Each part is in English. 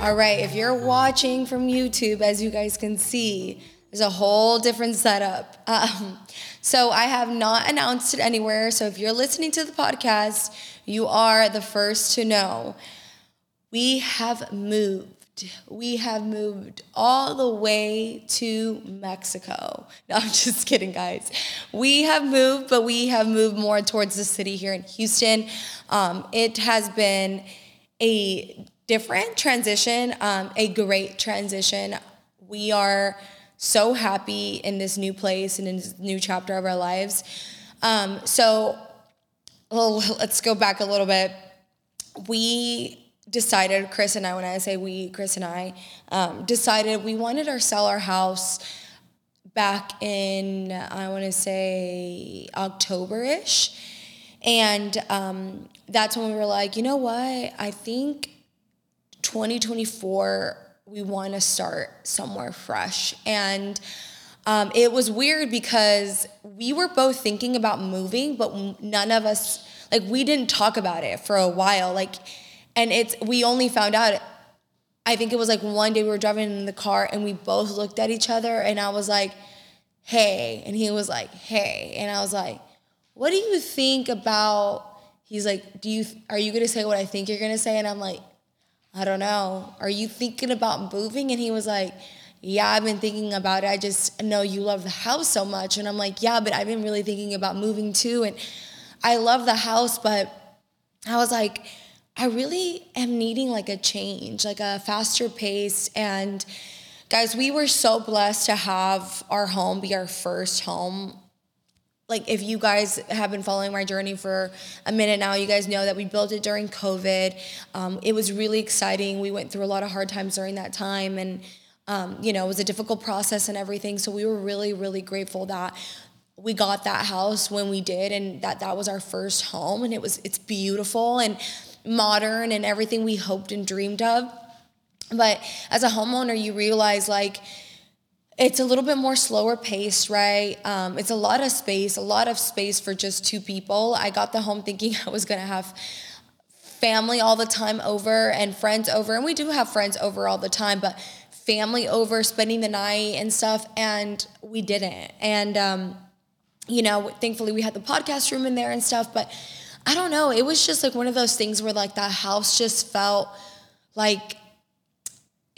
All right, if you're watching from YouTube, as you guys can see, there's a whole different setup. Um, so I have not announced it anywhere. So if you're listening to the podcast, you are the first to know. We have moved. We have moved all the way to Mexico. No, I'm just kidding, guys. We have moved, but we have moved more towards the city here in Houston. Um, it has been a different transition, um, a great transition. We are so happy in this new place and in this new chapter of our lives. Um, so, well, let's go back a little bit. We decided, Chris and I, when I say we, Chris and I, um, decided we wanted to sell our house back in, I want to say October ish. And um, that's when we were like, you know what? I think 2024, we want to start somewhere fresh. And um, it was weird because we were both thinking about moving, but none of us, like, we didn't talk about it for a while. Like, and it's, we only found out, I think it was like one day we were driving in the car and we both looked at each other and I was like, hey. And he was like, hey. And I was like, what do you think about, he's like, do you, are you going to say what I think you're going to say? And I'm like, I don't know. Are you thinking about moving? And he was like, Yeah, I've been thinking about it. I just know you love the house so much. And I'm like, Yeah, but I've been really thinking about moving too. And I love the house, but I was like, I really am needing like a change, like a faster pace. And guys, we were so blessed to have our home be our first home. Like if you guys have been following my journey for a minute now you guys know that we built it during covid. Um, it was really exciting. We went through a lot of hard times during that time and um, you know it was a difficult process and everything. So we were really really grateful that we got that house when we did and that that was our first home. And it was it's beautiful. And modern and everything we hoped and dreamed of but as a homeowner you realize like it's a little bit more slower paced, right? Um, it's a lot of space, a lot of space for just two people. I got the home thinking I was gonna have family all the time over and friends over, and we do have friends over all the time, but family over, spending the night and stuff, and we didn't. And um, you know, thankfully we had the podcast room in there and stuff, but I don't know. It was just like one of those things where like that house just felt like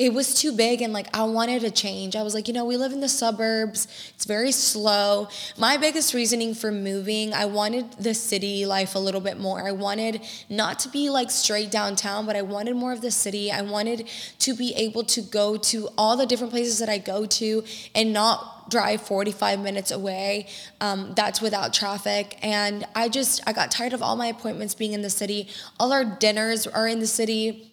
it was too big and like I wanted a change. I was like, you know, we live in the suburbs. It's very slow. My biggest reasoning for moving, I wanted the city life a little bit more. I wanted not to be like straight downtown, but I wanted more of the city. I wanted to be able to go to all the different places that I go to and not drive 45 minutes away. Um, that's without traffic. And I just, I got tired of all my appointments being in the city. All our dinners are in the city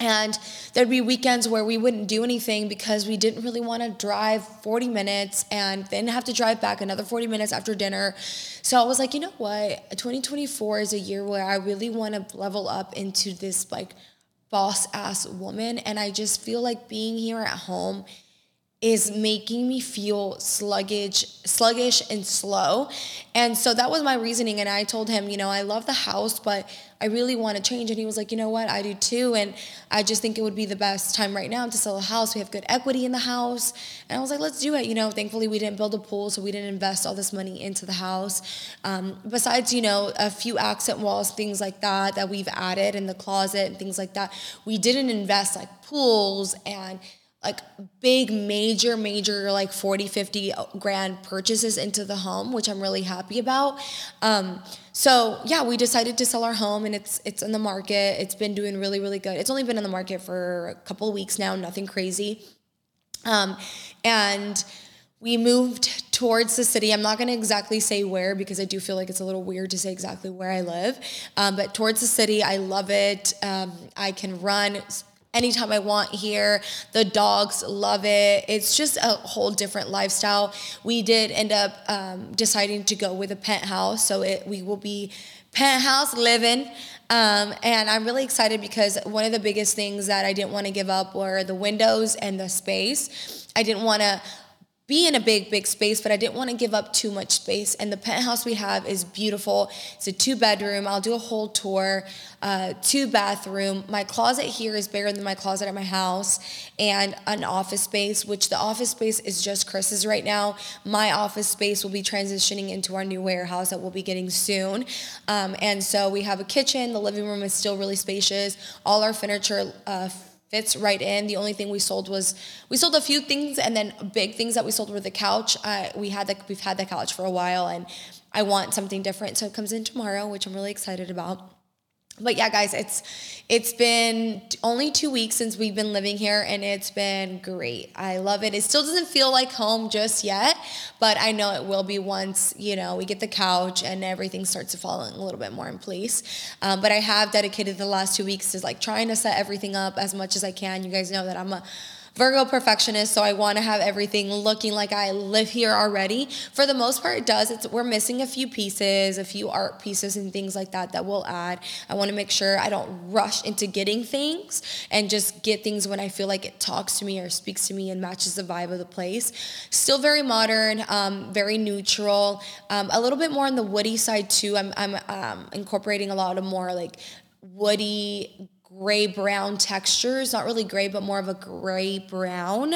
and there'd be weekends where we wouldn't do anything because we didn't really want to drive 40 minutes and then have to drive back another 40 minutes after dinner. So I was like, you know what? 2024 is a year where I really want to level up into this like boss ass woman. And I just feel like being here at home is making me feel sluggish sluggish and slow. And so that was my reasoning and i told him you know i love the house but i really want to change. And he was like you know what? I do too and i just think it would be the best time right now to sell a house. We have good equity in the house. And i was like let's do it. You know thankfully we didn't build a pool so we didn't invest all this money into the house. Um, besides you know a few accent walls things like that that we've added in the closet and things like that we didn't invest like pools and like big major major like 40 50 grand purchases into the home which i'm really happy about um, so yeah we decided to sell our home and it's it's in the market it's been doing really really good it's only been in the market for a couple weeks now nothing crazy um, and we moved towards the city. I'm not going to exactly say where because I do feel like it's a little weird to say exactly where I live. Um, but towards the city, I love it. Um, I can run anytime I want here. The dogs love it. It's just a whole different lifestyle. We did end up um, deciding to go with a penthouse, so it we will be penthouse living. Um, and I'm really excited because one of the biggest things that I didn't want to give up were the windows and the space. I didn't want to be in a big, big space, but I didn't want to give up too much space. And the penthouse we have is beautiful. It's a two bedroom. I'll do a whole tour, uh, two bathroom. My closet here is bigger than my closet at my house, and an office space, which the office space is just Chris's right now. My office space will be transitioning into our new warehouse that we'll be getting soon. Um, and so we have a kitchen. The living room is still really spacious. All our furniture, uh, fits right in. The only thing we sold was we sold a few things, and then big things that we sold were the couch. Uh, we had the we've had the couch for a while, and I want something different, so it comes in tomorrow, which I'm really excited about but yeah guys it's it's been only two weeks since we've been living here and it's been great. I love it. It still doesn't feel like home just yet but i know it will be once you know we get the couch and everything starts to fall in a little bit more in place. Um, but i have dedicated the last two weeks to like trying to set everything up as much as i can. You guys know that i'm a Virgo perfectionist, so I want to have everything looking like I live here already. For the most part, it does. It's we're missing a few pieces, a few art pieces and things like that that we'll add. I want to make sure I don't rush into getting things and just get things when I feel like it talks to me or speaks to me and matches the vibe of the place. Still very modern, um, very neutral, um, a little bit more on the woody side too. I'm I'm um, incorporating a lot of more like woody gray brown textures, not really gray, but more of a gray brown.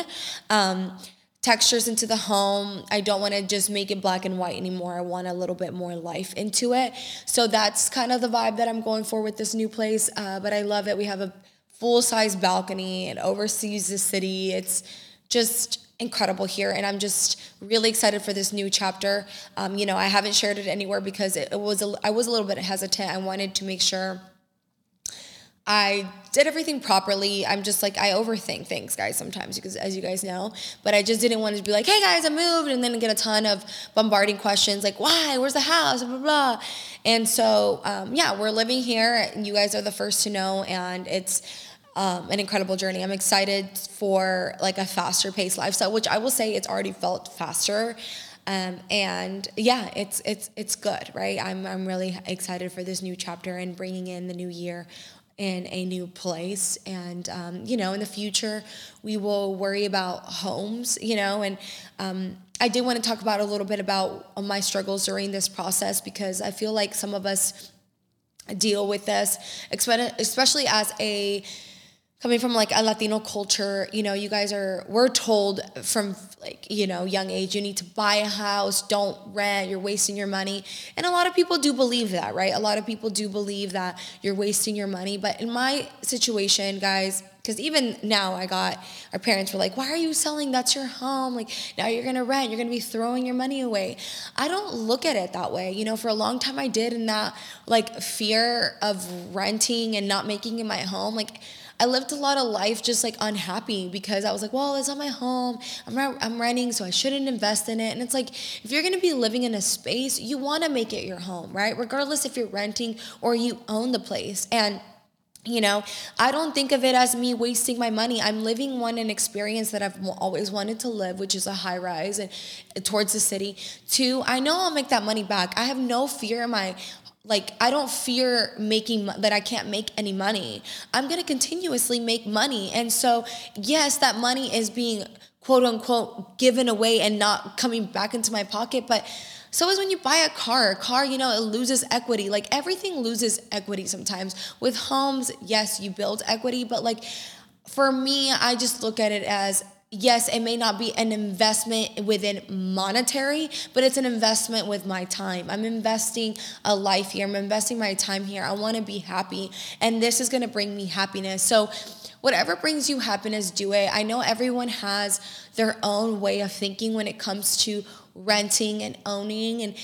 Um, textures into the home. I don't want to just make it black and white anymore. I want a little bit more life into it. So that's kind of the vibe that I'm going for with this new place. Uh, but I love it. We have a full size balcony. It oversees the city. It's just incredible here and i'm just really excited for this new chapter um, you know i haven't shared it anywhere because it, it was a, i was a little bit hesitant i wanted to make sure I did everything properly. I'm just like I overthink things, guys, sometimes because as you guys know. But I just didn't want to be like, "Hey guys, I moved," and then get a ton of bombarding questions like, "Why? Where's the house?" Blah blah. blah. And so, um, yeah, we're living here. And you guys are the first to know, and it's um, an incredible journey. I'm excited for like a faster paced lifestyle, which I will say it's already felt faster. Um, and yeah, it's it's it's good, right? I'm I'm really excited for this new chapter and bringing in the new year in a new place. And, um, you know, in the future, we will worry about homes, you know, and um, I did want to talk about a little bit about my struggles during this process because I feel like some of us deal with this, especially as a coming from like a Latino culture, you know, you guys are, we're told from like, you know, young age, you need to buy a house, don't rent, you're wasting your money. And a lot of people do believe that, right? A lot of people do believe that you're wasting your money. But in my situation, guys, because even now I got, our parents were like, why are you selling? That's your home. Like, now you're to rent. You're to be throwing your money away. I don't look at it that way. You know, for a long time I did. And that like fear of renting and not making it my home, like, I lived a lot of life just like unhappy because I was like, well, it's not my home. I'm I'm renting, so I shouldn't invest in it. And it's like if you're gonna be living in a space, you want to make it your home, right? Regardless if you're renting or you own the place. And you know, I don't think of it as me wasting my money. I'm living one an experience that I've always wanted to live, which is a high rise and uh, towards the city. Two, I know I'll make that money back. I have no fear in my like i don't fear making that i can't make any money. I'm going to continuously make money. And so yes that money is being quote unquote given away and not coming back into my pocket but so is when you buy a car. A car you know it loses equity. Like everything loses equity sometimes. With homes yes you build equity but like for me i just look at it as yes, it may not be an investment within monetary, but it's an investment with my time. I'm investing a life here. I'm investing my time here. I want to be happy, and this is going to bring me happiness. So, whatever brings you happiness, do it. I know everyone has their own way of thinking when it comes to renting and owning and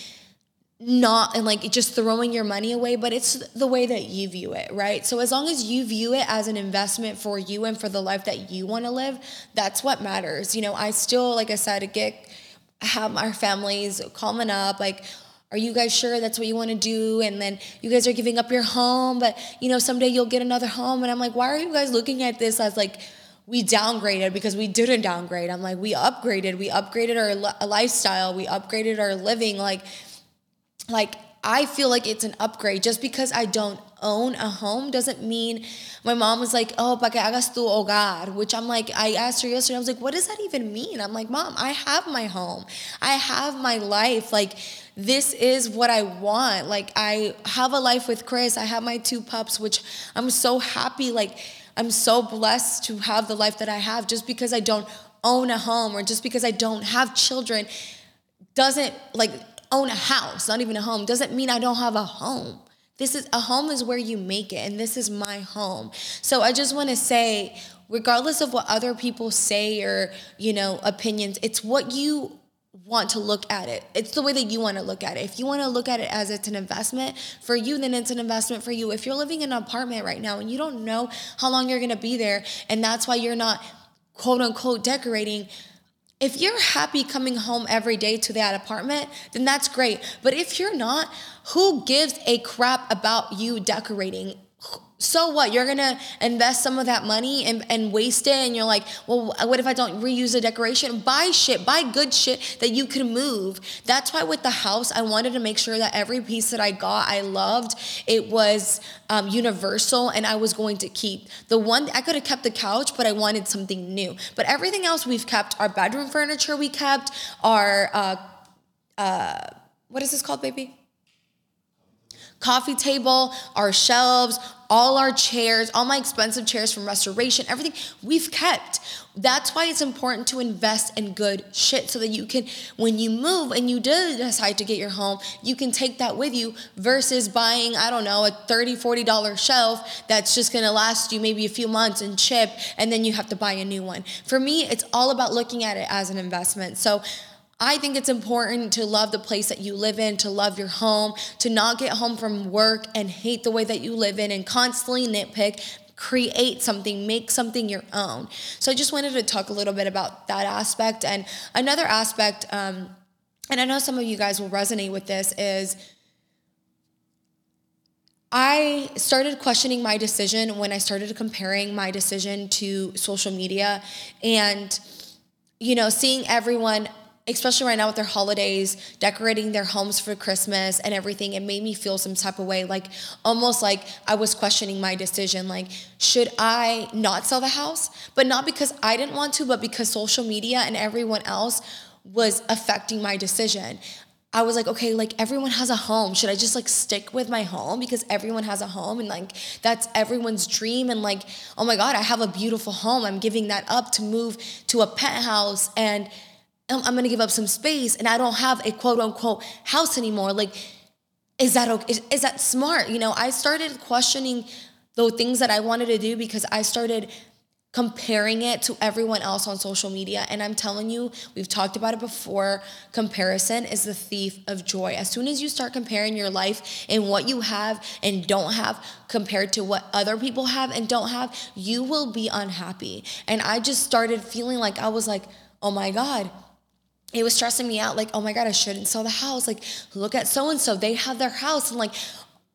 not and like just throwing your money away, but it's the way that you view it, right? So as long as you view it as an investment for you and for the life that you want to live, that's what matters. You know, I still, like I said, get have our families calling up, like, are you guys sure that's what you want to do? And then you guys are giving up your home, but you know, someday you'll get another home. And I'm like, why are you guys looking at this as like we downgraded because we didn't downgrade. I'm like, we upgraded. We upgraded our lifestyle. We upgraded our living. Like, like I feel like it's an upgrade just because I don't own a home doesn't mean my mom was like, oh, para que hagas tu hogar, which I'm like, I asked her yesterday, I was like, what does that even mean? I'm like, mom, I have my home. I have my life. Like, this is what I want. Like, I have a life with Chris. I have my two pups, which I'm so happy. Like, I'm so blessed to have the life that I have just because I don't own a home or just because I don't have children doesn't like own a house, not even a home, doesn't mean I don't have a home. This is a home is where you make it, and this is my home. So I just want to say, regardless of what other people say or you know opinions, it's what you want to look at it. It's the way that you want to look at it. If you want to look at it as it's an investment for you, then it's an investment for you. If you're living in an apartment right now and you don't know how long you're going to be there, and that's why you're not quote unquote decorating, if you're happy coming home every day to that apartment, then that's great. But if you're not, who gives a crap about you decorating? So what? You're gonna invest some of that money and, and waste it, and you're like, well, what if I don't reuse the decoration? Buy shit, buy good shit that you can move. That's why with the house, I wanted to make sure that every piece that I got, I loved. It was um, universal, and I was going to keep. The one I could have kept the couch, but I wanted something new. But everything else we've kept. Our bedroom furniture we kept. Our uh, uh, what is this called, baby? Coffee table, our shelves, all our chairs, all my expensive chairs from restoration, everything we've kept. That's why it's important to invest in good shit so that you can, when you move and you do decide to get your home, you can take that with you versus buying, I don't know, a $30, $40 shelf that's just gonna last you maybe a few months and chip, and then you have to buy a new one. For me, it's all about looking at it as an investment. So I think it's important to love the place that you live in, to love your home, to not get home from work and hate the way that you live in and constantly nitpick. Create something, make something your own. So I just wanted to talk a little bit about that aspect. And another aspect, um, and I know some of you guys will resonate with this, is I started questioning my decision when I started comparing my decision to social media and, you know, seeing everyone especially right now with their holidays, decorating their homes for Christmas and everything, it made me feel some type of way, like almost like I was questioning my decision. Like, should I not sell the house? But not because I didn't want to, but because social media and everyone else was affecting my decision. I was like, okay, like everyone has a home. Should I just like stick with my home because everyone has a home and like that's everyone's dream and like, oh my God, I have a beautiful home. I'm giving that up to move to a penthouse and I'm gonna give up some space and I don't have a quote unquote house anymore. Like, is that okay? Is, is that smart? You know, I started questioning the things that I wanted to do because I started comparing it to everyone else on social media. And I'm telling you, we've talked about it before. Comparison is the thief of joy. As soon as you start comparing your life and what you have and don't have compared to what other people have and don't have, you will be unhappy. And I just started feeling like I was like, oh my God, it was stressing me out like oh my god i shouldn't sell the house. Like look at so and so they have their house. And like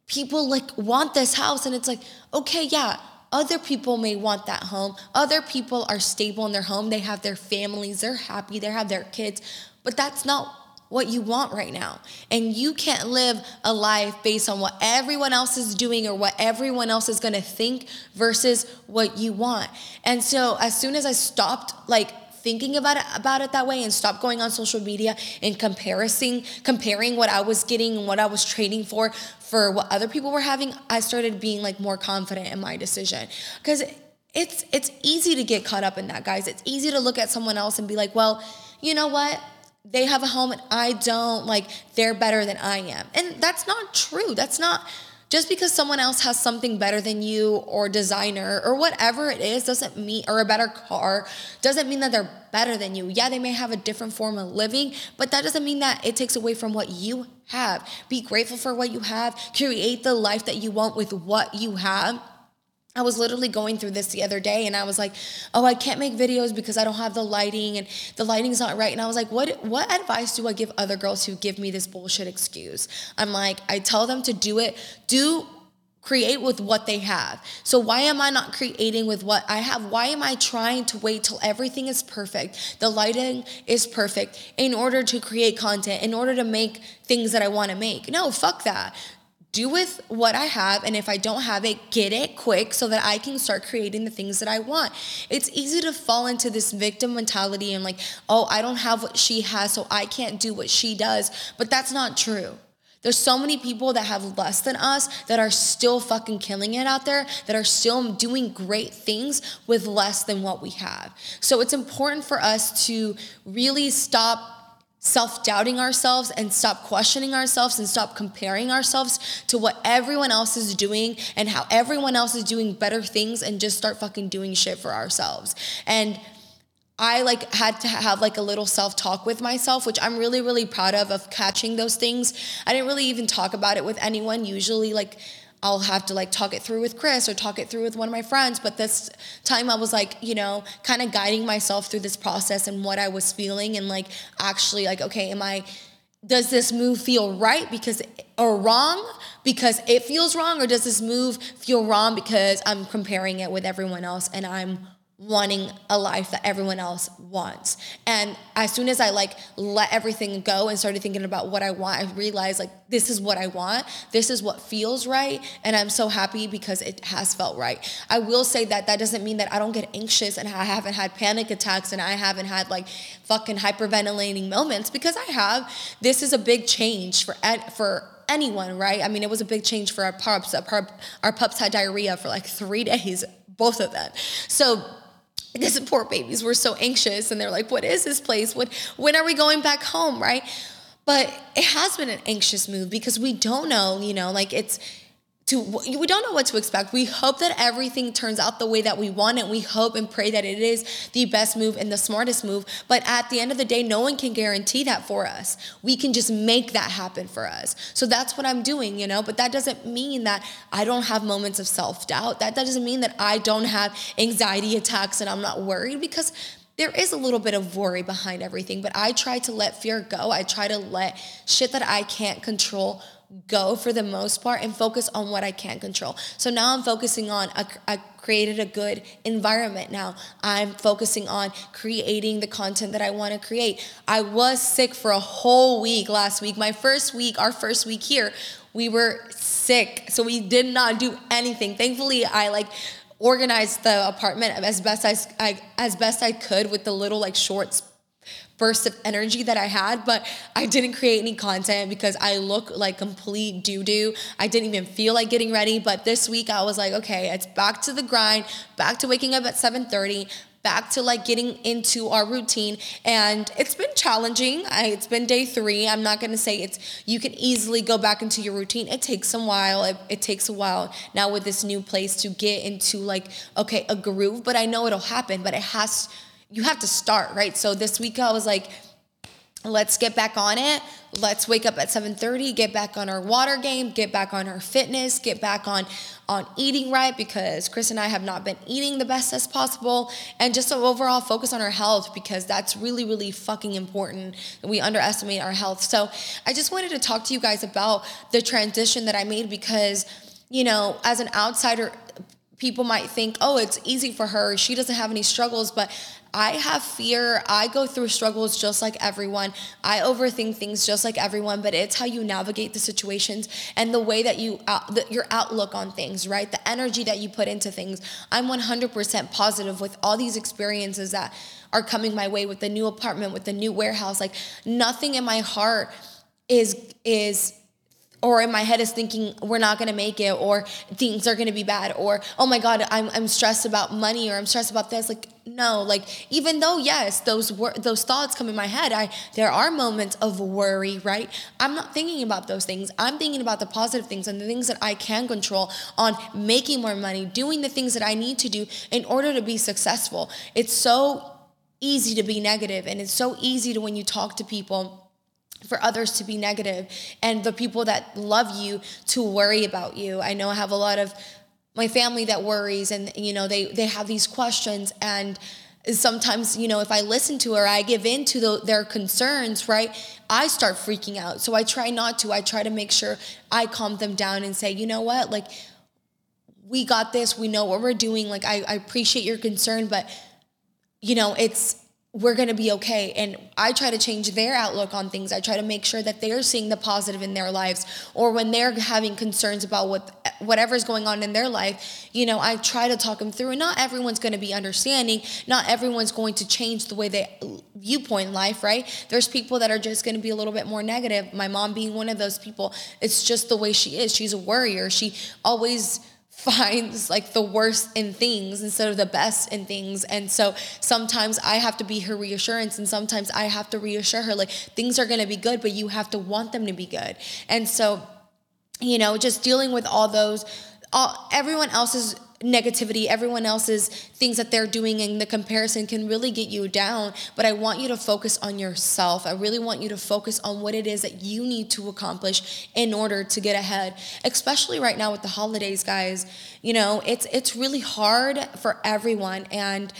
people like want this house. And it's like okay yeah other people may want that home. Other people are stable in their home. They have their families. They're happy. They have their kids. But that's not what you want right now. And you can't live a life based on what everyone else is doing or what everyone else is going to think versus what you want. And so as soon as I stopped like thinking about it about it that way and stop going on social media and comparing comparing what I was getting and what I was trading for for what other people were having, I started being like more confident in my decision. Cuz it's it's easy to get caught up in that, guys. It's easy to look at someone else and be like, "Well, you know what? They have a home and I don't. Like they're better than I am." And that's not true. That's not just because someone else has something better than you or designer or whatever it is doesn't mean or a better car doesn't mean that they're better than you. Yeah, they may have a different form of living, but that doesn't mean that it takes away from what you have. Be grateful for what you have. Create the life that you want with what you have I was literally going through this the other day and I was like, "Oh, I can't make videos because I don't have the lighting and the lighting's not right." And I was like, "What what advice do I give other girls who give me this bullshit excuse?" I'm like, I tell them to do it, do create with what they have. So why am I not creating with what I have? Why am I trying to wait till everything is perfect? The lighting is perfect in order to create content, in order to make things that I want to make. No, fuck that do with what I have. And if I don't have it, get it quick so that I can start creating the things that I want. It's easy to fall into this victim mentality and like, oh, I don't have what she has, so I can't do what she does. But that's not true. There's so many people that have less than us that are still fucking killing it out there, that are still doing great things with less than what we have. So it's important for us to really stop self doubting ourselves and stop questioning ourselves and stop comparing ourselves to what everyone else is doing and how everyone else is doing better things and just start fucking doing shit for ourselves. And I like had to have like a little self-talk with myself, which I'm really, really proud of, of catching those things. I didn't really even talk about it with anyone. Usually like I'll have to like talk it through with Chris or talk it through with one of my friends. But this time I was like, you know, kind of guiding myself through this process and what I was feeling and like actually like, okay, am I, does this move feel right because or wrong because it feels wrong or does this move feel wrong because I'm comparing it with everyone else and I'm wanting a life that everyone else wants. And as soon as I like let everything go and started thinking about what I want, I realized like this is what I want. This is what feels right, and I'm so happy because it has felt right. I will say that that doesn't mean that I don't get anxious and I haven't had panic attacks and I haven't had like fucking hyperventilating moments because I have. This is a big change for for anyone, right? I mean, it was a big change for our pups. Our, our pups had diarrhea for like 3 days, both of them. So because the poor babies were so anxious and they're like, what is this place? When, when are we going back home, right? But it has been an anxious move because we don't know, you know, like it's, to we don't know what to expect. We hope that everything turns out the way that we want it. We hope and pray that it is the best move and the smartest move. But at the end of the day, no one can guarantee that for us. We can just make that happen for us. So that's what I'm doing, you know. But that doesn't mean that I don't have moments of self doubt. That doesn't mean that I don't have anxiety attacks and I'm not worried because there is a little bit of worry behind everything, but I try to let fear go. I try to let shit that I can't control go for the most part and focus on what I can control. So now I'm focusing on a, I created a good environment now. I'm focusing on creating the content that I want to create. I was sick for a whole week last week. My first week, our first week here, we were sick. So we did not do anything. Thankfully, I like organized the apartment as best as I as best I could with the little like shorts burst of energy that I had, but I didn't create any content because I look like complete doo doo. I didn't even feel like getting ready. But this week I was like, okay, it's back to the grind, back to waking up at 7:30 back to like getting into our routine and it's been challenging I, it's been day three i'm not going to say it's you can easily go back into your routine it takes some while it, it takes a while now with this new place to get into like okay a groove but i know it'll happen but it has you have to start, right? So this week I was like, let's get back on it. Let's wake up at 7:30, get back on our water game, get back on our fitness, get back on on eating right because Chris and I have not been eating the best as possible and just overall focus on our health because that's really really fucking important. We underestimate our health. So, I just wanted to talk to you guys about the transition that I made because you know, as an outsider people might think, "Oh, it's easy for her. She doesn't have any struggles." But I have fear. I go through struggles just like everyone. I overthink things just like everyone, but it's how you navigate the situations and the way that you, the, your outlook on things, right? The energy that you put into things. I'm 100% positive with all these experiences that are coming my way with the new apartment, with the new warehouse. Like nothing in my heart is, is, or in my head is thinking we're not going to make it or things are going to be bad or oh my god I'm, I'm stressed about money or i'm stressed about this. Like no like even though yes those wor- those thoughts come in my head i there are moments of worry right? I'm not thinking about those things. I'm thinking about the positive things and the things that i can control on making more money doing the things that i need to do in order to be successful. It's so easy to be negative and it's so easy to when you talk to people for others to be negative and the people that love you to worry about you. I know I have a lot of my family that worries and you know they they have these questions and sometimes you know if i listen to her i give in to the, their concerns right? I start freaking out. So i try not to. I try to make sure i calm them down and say you know what? Like we got this. We know what we're doing. Like i, I appreciate your concern but you know it's we're going to be okay. And I try to change their outlook on things. I try to make sure that they're seeing the positive in their lives or when they're having concerns about what whatever's going on in their life, you know, I try to talk them through. And not everyone's going to be understanding. Not everyone's going to change the way they viewpoint life, right? There's people that are just going to be a little bit more negative. My mom being one of those people. It's just the way she is. She's a worrier. She always finds like the worst in things instead of the best in things. And so sometimes I have to be her reassurance and sometimes I have to reassure her like things are going to be good, but you have to want them to be good. And so, you know, just dealing with all those all everyone else's negativity, everyone else's things that they're doing, and the comparison can really get you down. But I want you to focus on yourself. I really want you to focus on what it is that you need to accomplish in order to get ahead. Especially right now with the holidays, guys. You know, it's it's really hard for everyone, and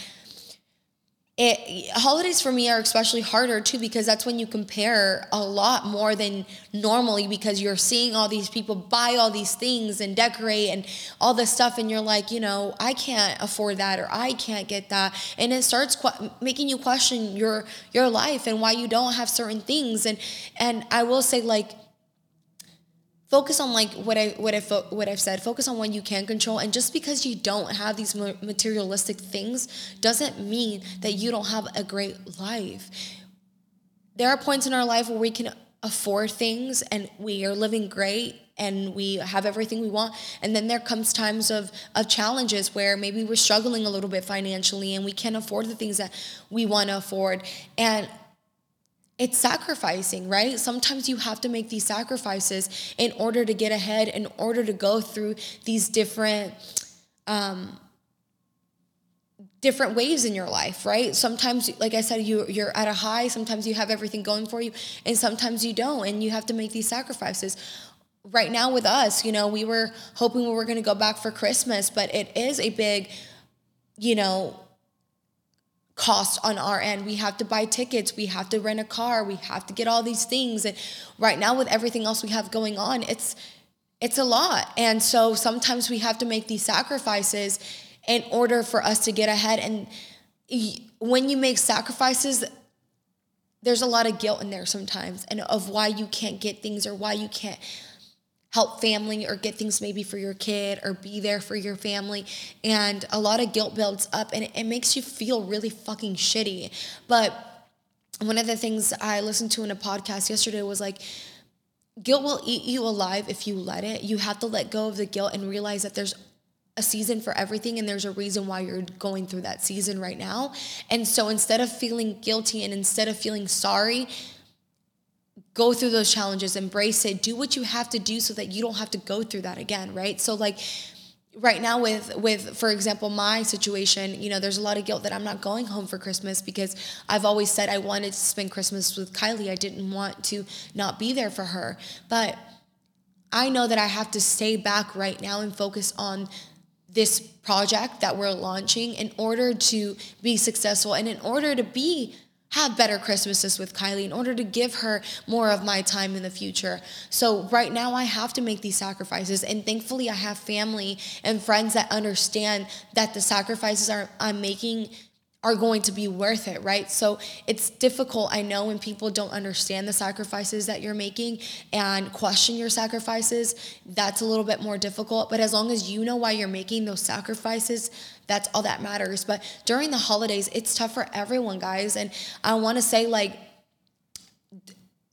it holidays for me are especially harder too because that's when you compare a lot more than normally because you're seeing all these people buy all these things and decorate and all this stuff and you're like you know i can't afford that or i can't get that. And it starts qu- making you question your your life and why you don't have certain things. And and i will say like focus on like what I what I what I've said. Focus on what you can control, and just because you don't have these materialistic things doesn't mean that you don't have a great life. There are points in our life where we can afford things and we are living great and we have everything we want and then there comes times of of challenges where maybe we're struggling a little bit financially and we can't afford the things that we want to afford and it's sacrificing, right? Sometimes you have to make these sacrifices in order to get ahead, in order to go through these different um, different waves in your life, right? Sometimes, like I said, you you're at a high. Sometimes you have everything going for you, and sometimes you don't, and you have to make these sacrifices. Right now, with us, you know, we were hoping we were going to go back for Christmas, but it is a big, you know, cost on our end. We have to buy tickets, we have to rent a car, we have to get all these things. And right now with everything else we have going on, it's it's a lot. And so sometimes we have to make these sacrifices in order for us to get ahead and when you make sacrifices there's a lot of guilt in there sometimes and of why you can't get things or why you can't help family or get things maybe for your kid or be there for your family. And a lot of guilt builds up and it, makes you feel really fucking shitty. But one of the things I listened to in a podcast yesterday was like, guilt will eat you alive if you let it. You have to let go of the guilt and realize that there's a season for everything and there's a reason why you're going through that season right now. And so instead of feeling guilty and instead of feeling sorry, go through those challenges, embrace it, do what you have to do so that you don't have to go through that again, right? So like right now with with for example my situation you know there's a lot of guilt that i'm not going home for christmas because i've always said i wanted to spend christmas with kylie i didn't want to not be there for her but i know that i have to stay back right now and focus on this project that we're launching in order to be successful and in order to be have better Christmases with Kylie in order to give her more of my time in the future. So right now I have to make these sacrifices and thankfully I have family and friends that understand that the sacrifices I'm making are going to be worth it, right? So it's difficult, I know, when people don't understand the sacrifices that you're making and question your sacrifices. That's a little bit more difficult. But as long as you know why you're making those sacrifices, that's all that matters. But during the holidays, it's tough for everyone, guys. And I wanna say, like,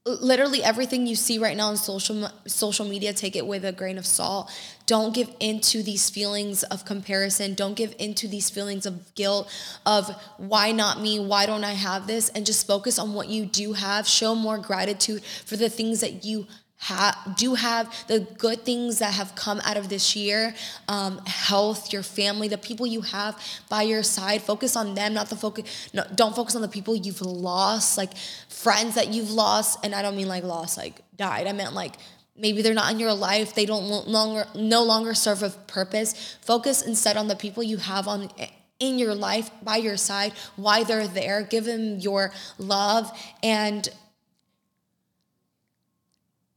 literally everything you see right now on social social media take it with a grain of salt. Don't give into these feelings of comparison. Don't give into these feelings of guilt of why not me? Why don't i have this? And just focus on what you do have. Show more gratitude for the things that you ha- do have the good things that have come out of this year um, health your family the people you have by your side. Focus on them not the focus no, don't focus on the people you've lost like friends that you've lost and i don't mean like lost like died. I meant like maybe they're not in your life they don't longer no longer serve a purpose. Focus instead on the people you have on in your life by your side why they're there. Give them your love and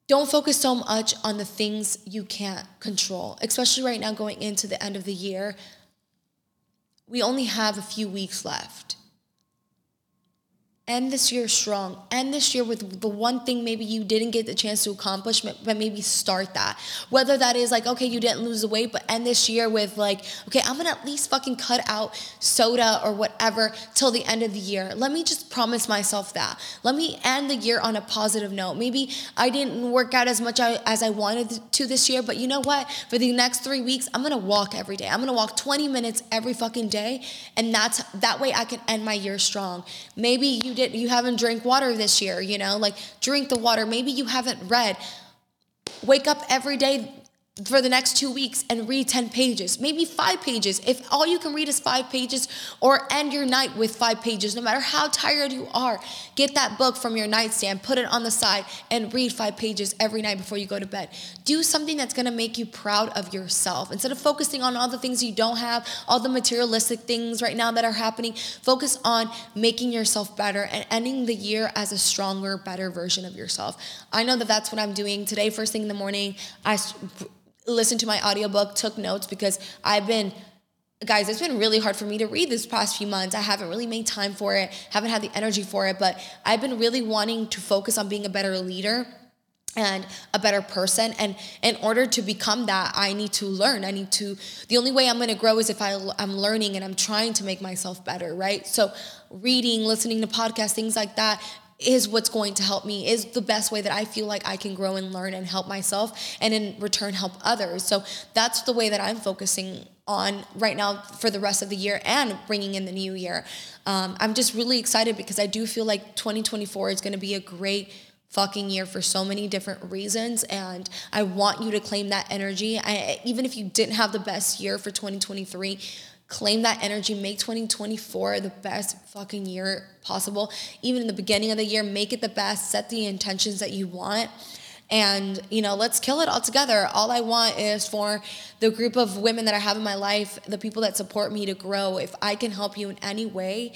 don't focus so much on the things you can't control, especially right now going into the end of the year. We only have a few weeks left. End this year strong. End this year with the one thing maybe you didn't get the chance to accomplish but maybe start that. Whether that is like okay you didn't lose the weight but end this year with like okay i'm gonna at least fucking cut out soda or whatever till the end of the year. Let me just promise myself that. Let me end the year on a positive note. Maybe i didn't work out as much as i wanted to this year but you know what? For the next three weeks i'm gonna walk every day. I'm gonna walk 20 minutes every fucking day and that's that way i can end my year strong. Maybe you you did you haven't drank water this year, you know? Like drink the water. Maybe you haven't read. Wake up every day for the next two weeks and read 10 pages, maybe five pages. If all you can read is five pages, or end your night with five pages, no matter how tired you are, get that book from your nightstand, put it on the side, and read five pages every night before you go to bed. Do something that's gonna make you proud of yourself. Instead of focusing on all the things you don't have, all the materialistic things right now that are happening, focus on making yourself better and ending the year as a stronger, better version of yourself. I know that that's what I'm doing today, first thing in the morning. I listened to my audiobook, took notes because I've been guys, it's been really hard for me to read this past few months. I haven't really made time for it, haven't had the energy for it, but I've been really wanting to focus on being a better leader and a better person. And in order to become that i need to learn. I need to the only way i'm going to grow is if I, i'm learning and i'm trying to make myself better right? So reading listening to podcasts things like that is what's going to help me, is the best way that I feel like I can grow and learn and help myself and in return help others. So that's the way that I'm focusing on right now for the rest of the year and bringing in the new year. Um, I'm just really excited because I do feel like 2024 is going to be a great fucking year for so many different reasons and I want you to claim that energy. I, even if you didn't have the best year for 2023, claim that energy, make 2024 the best fucking year possible. Even in the beginning of the year, make it the best, set the intentions that you want. And, you know, let's kill it all together. All I want is for the group of women that I have in my life, the people that support me to grow. If I can help you in any way,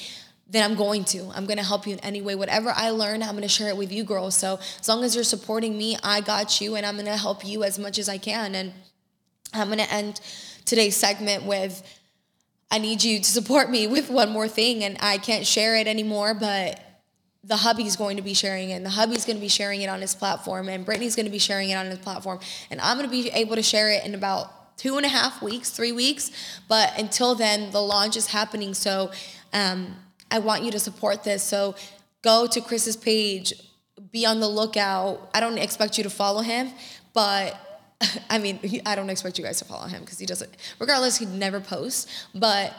then I'm going to. I'm going to help you in any way. Whatever I learn, I'm going to share it with you, girls. So as long as you're supporting me, I got you, and I'm going to help you as much as I can. And I'm going to end today's segment with I need you to support me with one more thing and I can't share it anymore, but the hubby's going to be sharing it and the hubby's going to be sharing it on his platform and Brittany's going to be sharing it on his platform and I'm going to be able to share it in about two and a half weeks, three weeks. But until then, the launch is happening. So um, I want you to support this. So go to Chris's page, be on the lookout. I don't expect you to follow him, but I mean, he, I don't expect you guys to follow him because he doesn't. Regardless, he never posts. But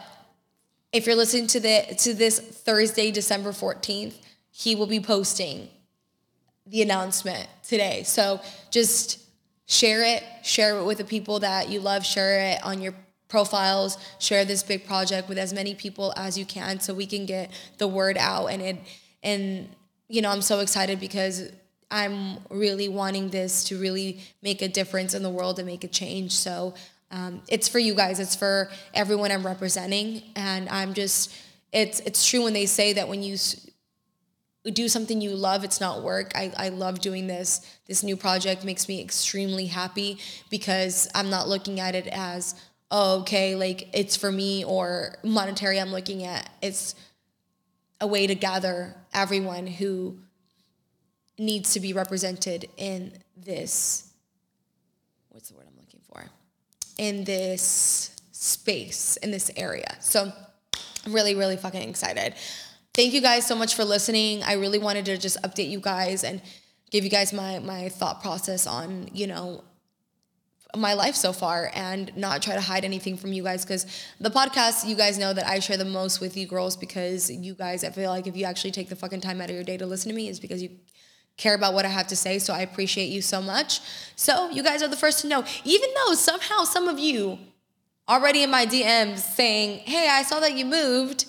if you're listening to the to this Thursday, December fourteenth, he will be posting the announcement today. So just share it, share it with the people that you love, share it on your profiles, share this big project with as many people as you can so we can get the word out and it and you know, I'm so excited because I'm really wanting this to really make a difference in the world and make a change. So um, it's for you guys. It's for everyone I'm representing, and I'm just. It's it's true when they say that when you do something you love, it's not work. I, I love doing this. This new project makes me extremely happy because I'm not looking at it as oh, okay, like it's for me or monetary. I'm looking at it's a way to gather everyone who needs to be represented in this what's the word I'm looking for? In this space, in this area. So I'm really, really fucking excited. Thank you guys so much for listening. I really wanted to just update you guys and give you guys my my thought process on, you know, my life so far and not try to hide anything from you guys because the podcast you guys know that I share the most with you girls because you guys I feel like if you actually take the fucking time out of your day to listen to me is because you care about what I have to say. So I appreciate you so much. So you guys are the first to know. Even though somehow some of you already in my DMs saying, hey, I saw that you moved.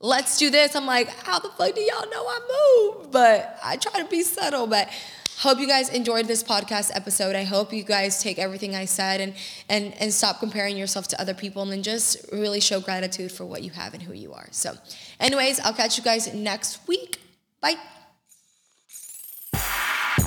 Let's do this. I'm like, how the fuck do y'all know I moved? But I try to be subtle. But hope you guys enjoyed this podcast episode. I hope you guys take everything I said and and and stop comparing yourself to other people and then just really show gratitude for what you have and who you are. So, anyways, I'll catch you guys next week. Bye.